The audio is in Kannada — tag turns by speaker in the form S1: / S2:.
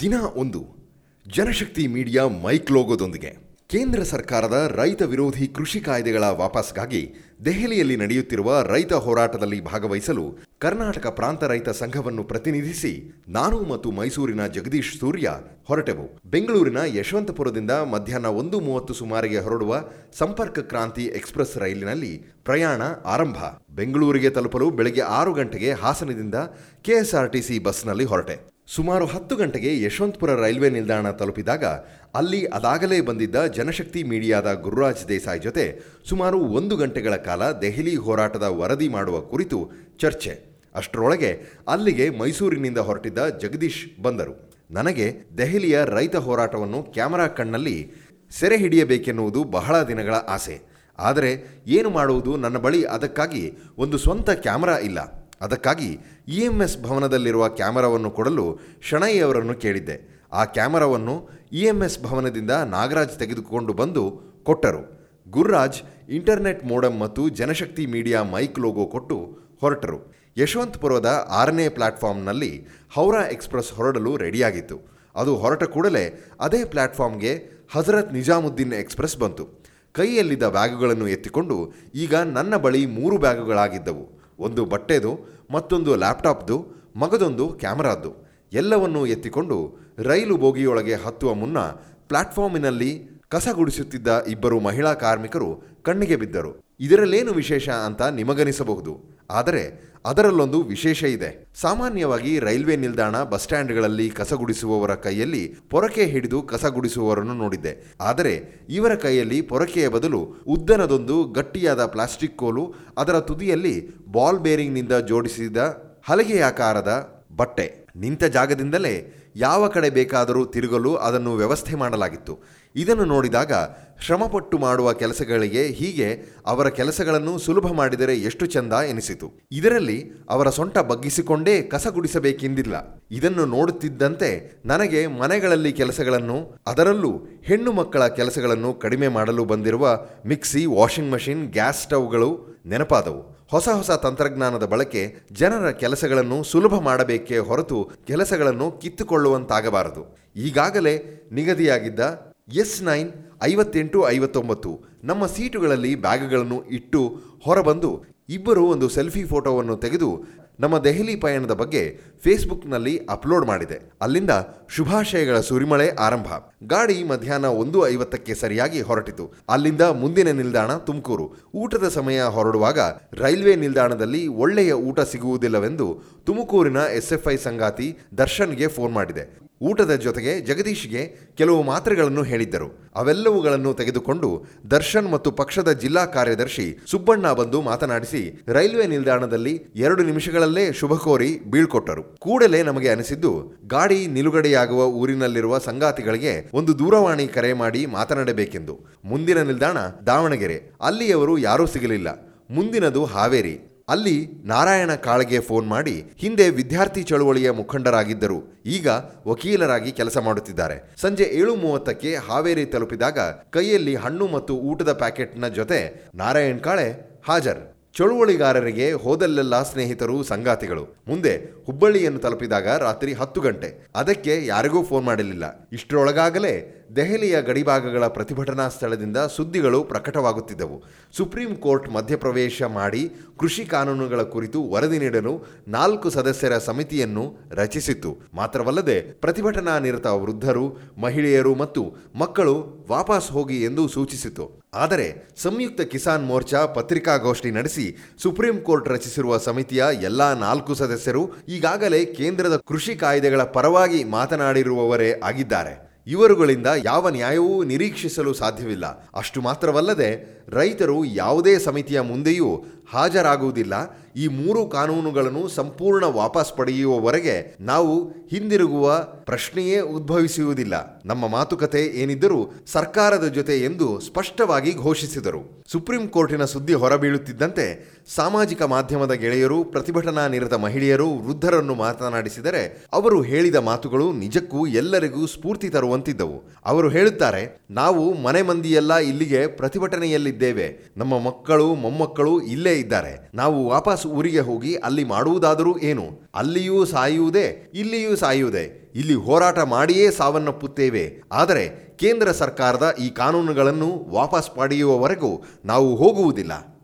S1: ದಿನ ಒಂದು. ಜನಶಕ್ತಿ ಮೀಡಿಯಾ ಮೈಕ್ ಲೋಗೋದೊಂದಿಗೆ. ಕೇಂದ್ರ ಸರ್ಕಾರದ ರೈತ ವಿರೋಧಿ ಕೃಷಿ ಕಾಯ್ದೆಗಳ ವಾಪಸ್ಗಾಗಿ ದೆಹಲಿಯಲ್ಲಿ ನಡೆಯುತ್ತಿರುವ ರೈತ ಹೋರಾಟದಲ್ಲಿ ಭಾಗವಹಿಸಲು ಕರ್ನಾಟಕ ಪ್ರಾಂತ ರೈತ ಸಂಘವನ್ನು ಪ್ರತಿನಿಧಿಸಿ ನಾನು ಮತ್ತು ಮೈಸೂರಿನ ಜಗದೀಶ್ ಸೂರ್ಯ ಹೊರಟೆವು. ಬೆಂಗಳೂರಿನ ಯಶವಂತಪುರದಿಂದ ಮಧ್ಯಾಹ್ನ ಒಂದು ಮೂವತ್ತು ಸುಮಾರಿಗೆ ಹೊರಡುವ ಸಂಪರ್ಕ ಕ್ರಾಂತಿ ಎಕ್ಸ್ಪ್ರೆಸ್ ರೈಲಿನಲ್ಲಿ ಪ್ರಯಾಣ ಆರಂಭ. ಬೆಂಗಳೂರಿಗೆ ತಲುಪಲು ಬೆಳಗ್ಗೆ ಆರು ಗಂಟೆಗೆ ಹಾಸನದಿಂದ ಕೆಎಸ್ಆರ್ಟಿಸಿ ಬಸ್ನಲ್ಲಿ ಹೊರಟೆ. ಸುಮಾರು ಹತ್ತು ಗಂಟೆಗೆ ಯಶವಂತಪುರ ರೈಲ್ವೆ ನಿಲ್ದಾಣ ತಲುಪಿದಾಗ ಅಲ್ಲಿ ಅದಾಗಲೇ ಬಂದಿದ್ದ ಜನಶಕ್ತಿ ಮೀಡಿಯಾದ ಗುರುರಾಜ್ ದೇಸಾಯಿ ಜೊತೆ ಸುಮಾರು ಒಂದು ಗಂಟೆಗಳ ಕಾಲ ದೆಹಲಿ ಹೋರಾಟದ ವರದಿ ಮಾಡುವ ಕುರಿತು ಚರ್ಚೆ. ಅಷ್ಟರೊಳಗೆ ಅಲ್ಲಿಗೆ ಮೈಸೂರಿನಿಂದ ಹೊರಟಿದ್ದ ಜಗದೀಶ್ ಬಂದರು. ನನಗೆ ದೆಹಲಿಯ ರೈತ ಹೋರಾಟವನ್ನು ಕ್ಯಾಮರಾ ಕಣ್ಣಲ್ಲಿ ಸೆರೆ ಹಿಡಿಯಬೇಕೆನ್ನುವುದು ಬಹಳ ದಿನಗಳ ಆಸೆ. ಆದರೆ ಏನು ಮಾಡುವುದು ನನ್ನ ಬಳಿ ಅದಕ್ಕಾಗಿ ಒಂದು ಸ್ವಂತ ಕ್ಯಾಮರಾ ಇಲ್ಲ. ಅದಕ್ಕಾಗಿ ಇ ಎಂ ಎಸ್ ಭವನದಲ್ಲಿರುವ ಕ್ಯಾಮರಾವನ್ನು ಕೊಡಲು ಶಣೈಯವರನ್ನು ಕೇಳಿದ್ದೆ. ಆ ಕ್ಯಾಮರಾವನ್ನು ಇ ಎಂ ಎಸ್ ಭವನದಿಂದ ನಾಗರಾಜ್ ತೆಗೆದುಕೊಂಡು ಬಂದು ಕೊಟ್ಟರು. ಗುರುರಾಜ್ ಇಂಟರ್ನೆಟ್ ಮೋಡಮ್ ಮತ್ತು ಜನಶಕ್ತಿ ಮೀಡಿಯಾ ಮೈಕ್ ಲೋಗೋ ಕೊಟ್ಟು ಹೊರಟರು. ಯಶವಂತಪುರದ ಆರನೇ ಪ್ಲಾಟ್ಫಾರ್ಮ್ನಲ್ಲಿ ಹೌರಾ ಎಕ್ಸ್ಪ್ರೆಸ್ ಹೊರಡಲು ರೆಡಿಯಾಗಿತ್ತು. ಅದು ಹೊರಟ ಕೂಡಲೇ ಅದೇ ಪ್ಲಾಟ್ಫಾರ್ಮ್ಗೆ ಹಜರತ್ ನಿಜಾಮುದ್ದೀನ್ ಎಕ್ಸ್ಪ್ರೆಸ್ ಬಂತು. ಕೈಯಲ್ಲಿದ್ದ ಬ್ಯಾಗುಗಳನ್ನು ಎತ್ತಿಕೊಂಡು ಈಗ ನನ್ನ ಬಳಿ ಮೂರು ಬ್ಯಾಗುಗಳಾಗಿದ್ದವು. ಒಂದು ಬಟ್ಟೆದು ಮತ್ತೊಂದು ಲ್ಯಾಪ್ಟಾಪ್ದು, ಮಗದೊಂದು ಕ್ಯಾಮರಾದ್ದು. ಎಲ್ಲವನ್ನೂ ಎತ್ತಿಕೊಂಡು ರೈಲು ಬೋಗಿಯೊಳಗೆ ಹತ್ತುವ ಮುನ್ನ ಪ್ಲಾಟ್ಫಾರ್ಮಿನಲ್ಲಿ ಕಸ ಗುಡಿಸುತ್ತಿದ್ದ ಇಬ್ಬರು ಮಹಿಳಾ ಕಾರ್ಮಿಕರು ಕಣ್ಣಿಗೆ ಬಿದ್ದರು. ಇದರಲ್ಲೇನು ವಿಶೇಷ ಅಂತ ನಿಮಗನಿಸಬಹುದು. ಆದರೆ ಅದರಲ್ಲೊಂದು ವಿಶೇಷ ಇದೆ. ಸಾಮಾನ್ಯವಾಗಿ ರೈಲ್ವೆ ನಿಲ್ದಾಣ ಬಸ್ ಸ್ಟ್ಯಾಂಡ್ಗಳಲ್ಲಿ ಕಸಗುಡಿಸುವವರ ಕೈಯಲ್ಲಿ ಪೊರಕೆ ಹಿಡಿದು ಕಸ ಗುಡಿಸುವವರನ್ನು ನೋಡಿದ್ದೆ. ಆದರೆ ಇವರ ಕೈಯಲ್ಲಿ ಪೊರಕೆಯ ಬದಲು ಉದ್ದನದೊಂದು ಗಟ್ಟಿಯಾದ ಪ್ಲಾಸ್ಟಿಕ್ ಕೋಲು, ಅದರ ತುದಿಯಲ್ಲಿ ಬಾಲ್ ಬೇರಿಂಗ್ನಿಂದ ಜೋಡಿಸಿದ ಹಲಗೆಯಾಕಾರದ ಬಟ್ಟೆ. ನಿಂತ ಜಾಗದಿಂದಲೇ ಯಾವ ಕಡೆ ಬೇಕಾದರೂ ತಿರುಗಲು ಅದನ್ನು ವ್ಯವಸ್ಥೆ ಮಾಡಲಾಗಿತ್ತು. ಇದನ್ನು ನೋಡಿದಾಗ ಶ್ರಮಪಟ್ಟು ಮಾಡುವ ಕೆಲಸಗಳಿಗೆ ಹೀಗೆ ಅವರ ಕೆಲಸಗಳನ್ನು ಸುಲಭ ಮಾಡಿದರೆ ಎಷ್ಟು ಚೆಂದ ಎನಿಸಿತು. ಇದರಲ್ಲಿ ಅವರ ಸೊಂಟ ಬಗ್ಗಿಸಿಕೊಂಡೇ ಕಸ ಗುಡಿಸಬೇಕೆಂದಿಲ್ಲ. ಇದನ್ನು ನೋಡುತ್ತಿದ್ದಂತೆ ನನಗೆ ಮನೆಗಳಲ್ಲಿ ಕೆಲಸಗಳನ್ನು, ಅದರಲ್ಲೂ ಹೆಣ್ಣು ಮಕ್ಕಳ ಕೆಲಸಗಳನ್ನು ಕಡಿಮೆ ಮಾಡಲು ಬಂದಿರುವ ಮಿಕ್ಸಿ, ವಾಷಿಂಗ್ ಮಷಿನ್, ಗ್ಯಾಸ್ ಸ್ಟವ್ಗಳು ನೆನಪಾದವು. ಹೊಸ ಹೊಸ ತಂತ್ರಜ್ಞಾನದ ಬಳಕೆ ಜನರ ಕೆಲಸಗಳನ್ನು ಸುಲಭ ಮಾಡಬೇಕೇ ಹೊರತು ಕೆಲಸಗಳನ್ನು ಕಿತ್ತುಕೊಳ್ಳುವಂತಾಗಬಾರದು. ಈಗಾಗಲೇ ನಿಗದಿಯಾಗಿದ್ದ ಎಸ್ ನೈನ್ ಐವತ್ತೆಂಟು ಐವತ್ತೊಂಬತ್ತು ನಮ್ಮ ಸೀಟುಗಳಲ್ಲಿ ಬ್ಯಾಗ್ಗಳನ್ನು ಇಟ್ಟು ಹೊರಬಂದು ಇಬ್ಬರು ಒಂದು ಸೆಲ್ಫಿ ಫೋಟೋವನ್ನು ತೆಗೆದು ನಮ್ಮ ದೆಹಲಿ ಪಯಣದ ಬಗ್ಗೆ ಫೇಸ್ಬುಕ್ನಲ್ಲಿ ಅಪ್ಲೋಡ್ ಮಾಡಿದೆ. ಅಲ್ಲಿಂದ ಶುಭಾಶಯಗಳ ಸುರಿಮಳೆ ಆರಂಭ. ಗಾಡಿ ಮಧ್ಯಾಹ್ನ ಒಂದು ಐವತ್ತಕ್ಕೆ ಸರಿಯಾಗಿ ಹೊರಟಿತು. ಅಲ್ಲಿಂದ ಮುಂದಿನ ನಿಲ್ದಾಣ ತುಮಕೂರು. ಊಟದ ಸಮಯ ಹೊರಡುವಾಗ ರೈಲ್ವೆ ನಿಲ್ದಾಣದಲ್ಲಿ ಒಳ್ಳೆಯ ಊಟ ಸಿಗುವುದಿಲ್ಲವೆಂದು ತುಮಕೂರಿನ ಎಸ್ಎಫ್ಐ ಸಂಗಾತಿ ದರ್ಶನ್ಗೆ ಫೋನ್ ಮಾಡಿದೆ. ಊಟದ ಜೊತೆಗೆ ಜಗದೀಶ್ಗೆ ಕೆಲವು ಮಾತ್ರೆಗಳನ್ನು ಹೇಳಿದ್ದರು. ಅವೆಲ್ಲವುಗಳನ್ನು ತೆಗೆದುಕೊಂಡು ದರ್ಶನ್ ಮತ್ತು ಪಕ್ಷದ ಜಿಲ್ಲಾ ಕಾರ್ಯದರ್ಶಿ ಸುಬ್ಬಣ್ಣ ಬಂದು ಮಾತನಾಡಿಸಿ, ರೈಲ್ವೆ ನಿಲ್ದಾಣದಲ್ಲಿ ಎರಡು ನಿಮಿಷಗಳಲ್ಲೇ ಶುಭ ಕೋರಿ ಬೀಳ್ಕೊಟ್ಟರು. ಕೂಡಲೇ ನಮಗೆ ಅನಿಸಿದ್ದು, ಗಾಡಿ ನಿಲುಗಡೆಯಾಗುವ ಊರಿನಲ್ಲಿರುವ ಸಂಗಾತಿಗಳಿಗೆ ಒಂದು ದೂರವಾಣಿ ಕರೆ ಮಾಡಿ ಮಾತನಾಡಬೇಕೆಂದು. ಮುಂದಿನ ನಿಲ್ದಾಣ ದಾವಣಗೆರೆ. ಅಲ್ಲಿಯವರು ಯಾರೂ ಸಿಗಲಿಲ್ಲ. ಮುಂದಿನದು ಹಾವೇರಿ. ಅಲ್ಲಿ ನಾರಾಯಣ ಕಾಳಗೆ ಫೋನ್ ಮಾಡಿ ಹಿಂದೆ ವಿದ್ಯಾರ್ಥಿ ಚಳುವಳಿಯ ಮುಖಂಡರಾಗಿದ್ದರು. ಈಗ ವಕೀಲರಾಗಿ ಕೆಲಸ ಮಾಡುತ್ತಿದ್ದಾರೆ. ಸಂಜೆ ಏಳು ಮೂವತ್ತಕ್ಕೆ ಹಾವೇರಿ ತಲುಪಿದಾಗ ಕೈಯಲ್ಲಿ ಹಣ್ಣು ಮತ್ತು ಊಟದ ಪ್ಯಾಕೆಟ್ನ ಜೊತೆ ನಾರಾಯಣ್ ಕಾಳೆ ಹಾಜರ್. ಚಳುವಳಿಗಾರರಿಗೆ ಹೋದಲ್ಲೆಲ್ಲ ಸ್ನೇಹಿತರು ಸಂಗಾತಿಗಳು. ಮುಂದೆ ಹುಬ್ಬಳ್ಳಿಯನ್ನು ತಲುಪಿದಾಗ ರಾತ್ರಿ ಹತ್ತು ಗಂಟೆ. ಅದಕ್ಕೆ ಯಾರಿಗೂ ಫೋನ್ ಮಾಡಲಿಲ್ಲ ಇಷ್ಟರೊಳಗಾಗಲೇ ದೆಹಲಿಯ ಗಡಿಭಾಗಗಳ ಪ್ರತಿಭಟನಾ ಸ್ಥಳದಿಂದ ಸುದ್ದಿಗಳು ಪ್ರಕಟವಾಗುತ್ತಿದ್ದವು. ಸುಪ್ರೀಂ ಕೋರ್ಟ್ ಮಧ್ಯಪ್ರವೇಶ ಮಾಡಿ ಕೃಷಿ ಕಾನೂನುಗಳ ಕುರಿತು ವರದಿ ನೀಡಲು ನಾಲ್ಕು ಸದಸ್ಯರ ಸಮಿತಿಯನ್ನು ರಚಿಸಿತು ಮಾತ್ರವಲ್ಲದೆ ಪ್ರತಿಭಟನಾ ನಿರತ ವೃದ್ಧರು, ಮಹಿಳೆಯರು ಮತ್ತು ಮಕ್ಕಳು ವಾಪಸ್ ಹೋಗಿ ಎಂದು ಸೂಚಿಸಿತು ಆದರೆ ಸಂಯುಕ್ತ ಕಿಸಾನ್ ಮೋರ್ಚಾ ಪತ್ರಿಕಾಗೋಷ್ಠಿ ನಡೆಸಿ ಸುಪ್ರೀಂ ಕೋರ್ಟ್ ರಚಿಸಿರುವ ಸಮಿತಿಯ ಎಲ್ಲಾ ನಾಲ್ಕು ಸದಸ್ಯರು ಈಗಾಗಲೇ ಕೇಂದ್ರದ ಕೃಷಿ ಕಾಯ್ದೆಗಳ ಪರವಾಗಿ ಮಾತನಾಡಿರುವವರೇ ಆಗಿದ್ದಾರೆ. ಇವರುಗಳಿಂದ ಯಾವ ನ್ಯಾಯವೂ ನಿರೀಕ್ಷಿಸಲು ಸಾಧ್ಯವಿಲ್ಲ. ಅಷ್ಟು ಮಾತ್ರವಲ್ಲದೆ ರೈತರು ಯಾವುದೇ ಸಮಿತಿಯ ಮುಂದೆಯೂ ಹಾಜರಾಗುವುದಿಲ್ಲ. ಈ ಮೂರು ಕಾನೂನುಗಳನ್ನು ಸಂಪೂರ್ಣ ವಾಪಸ್ ಪಡೆಯುವವರೆಗೆ ನಾವು ಹಿಂದಿರುಗುವ ಪ್ರಶ್ನೆಯೇ ಉದ್ಭವಿಸುವುದಿಲ್ಲ. ನಮ್ಮ ಮಾತುಕತೆ ಏನಿದ್ದರೂ ಸರ್ಕಾರದ ಜೊತೆ ಎಂದು ಸ್ಪಷ್ಟವಾಗಿ ಘೋಷಿಸಿದರು. ಸುಪ್ರೀಂ ಕೋರ್ಟಿನ ಸುದ್ದಿ ಹೊರಬೀಳುತ್ತಿದ್ದಂತೆ ಸಾಮಾಜಿಕ ಮಾಧ್ಯಮದ ಗೆಳೆಯರು, ಪ್ರತಿಭಟನಾ ನಿರತ ಮಹಿಳೆಯರು, ವೃದ್ಧರನ್ನು ಮಾತನಾಡಿಸಿದರೆ ಅವರು ಹೇಳಿದ ಮಾತುಗಳು ನಿಜಕ್ಕೂ ಎಲ್ಲರಿಗೂ ಸ್ಫೂರ್ತಿ ತರುವಂತಿದ್ದವು. ಅವರು ಹೇಳುತ್ತಾರೆ, ನಾವು ಮನೆ ಮಂದಿಯೆಲ್ಲ ಇಲ್ಲಿಗೆ ಪ್ರತಿಭಟನೆಯಲ್ಲಿದ್ದೇವೆ. ನಮ್ಮ ಮಕ್ಕಳು, ಮೊಮ್ಮಕ್ಕಳು ಇಲ್ಲೇ ಇದ್ದಾರೆ. ನಾವು ವಾಪಸ್ ಊರಿಗೆ ಹೋಗಿ ಅಲ್ಲಿ ಮಾಡುವುದಾದರೂ ಏನು? ಅಲ್ಲಿಯೂ ಸಾಯುವುದೇ, ಇಲ್ಲಿಯೂ ಸಾಯುವುದೇ. ಇಲ್ಲಿ ಹೋರಾಟ ಮಾಡಿಯೇ ಸಾವನ್ನಪ್ಪುತ್ತೇವೆ. ಆದರೆ ಕೇಂದ್ರ ಸರ್ಕಾರದ ಈ ಕಾನೂನುಗಳನ್ನು ವಾಪಸ್ ಪಡೆಯುವವರೆಗೂ ನಾವು ಹೋಗುವುದಿಲ್ಲ.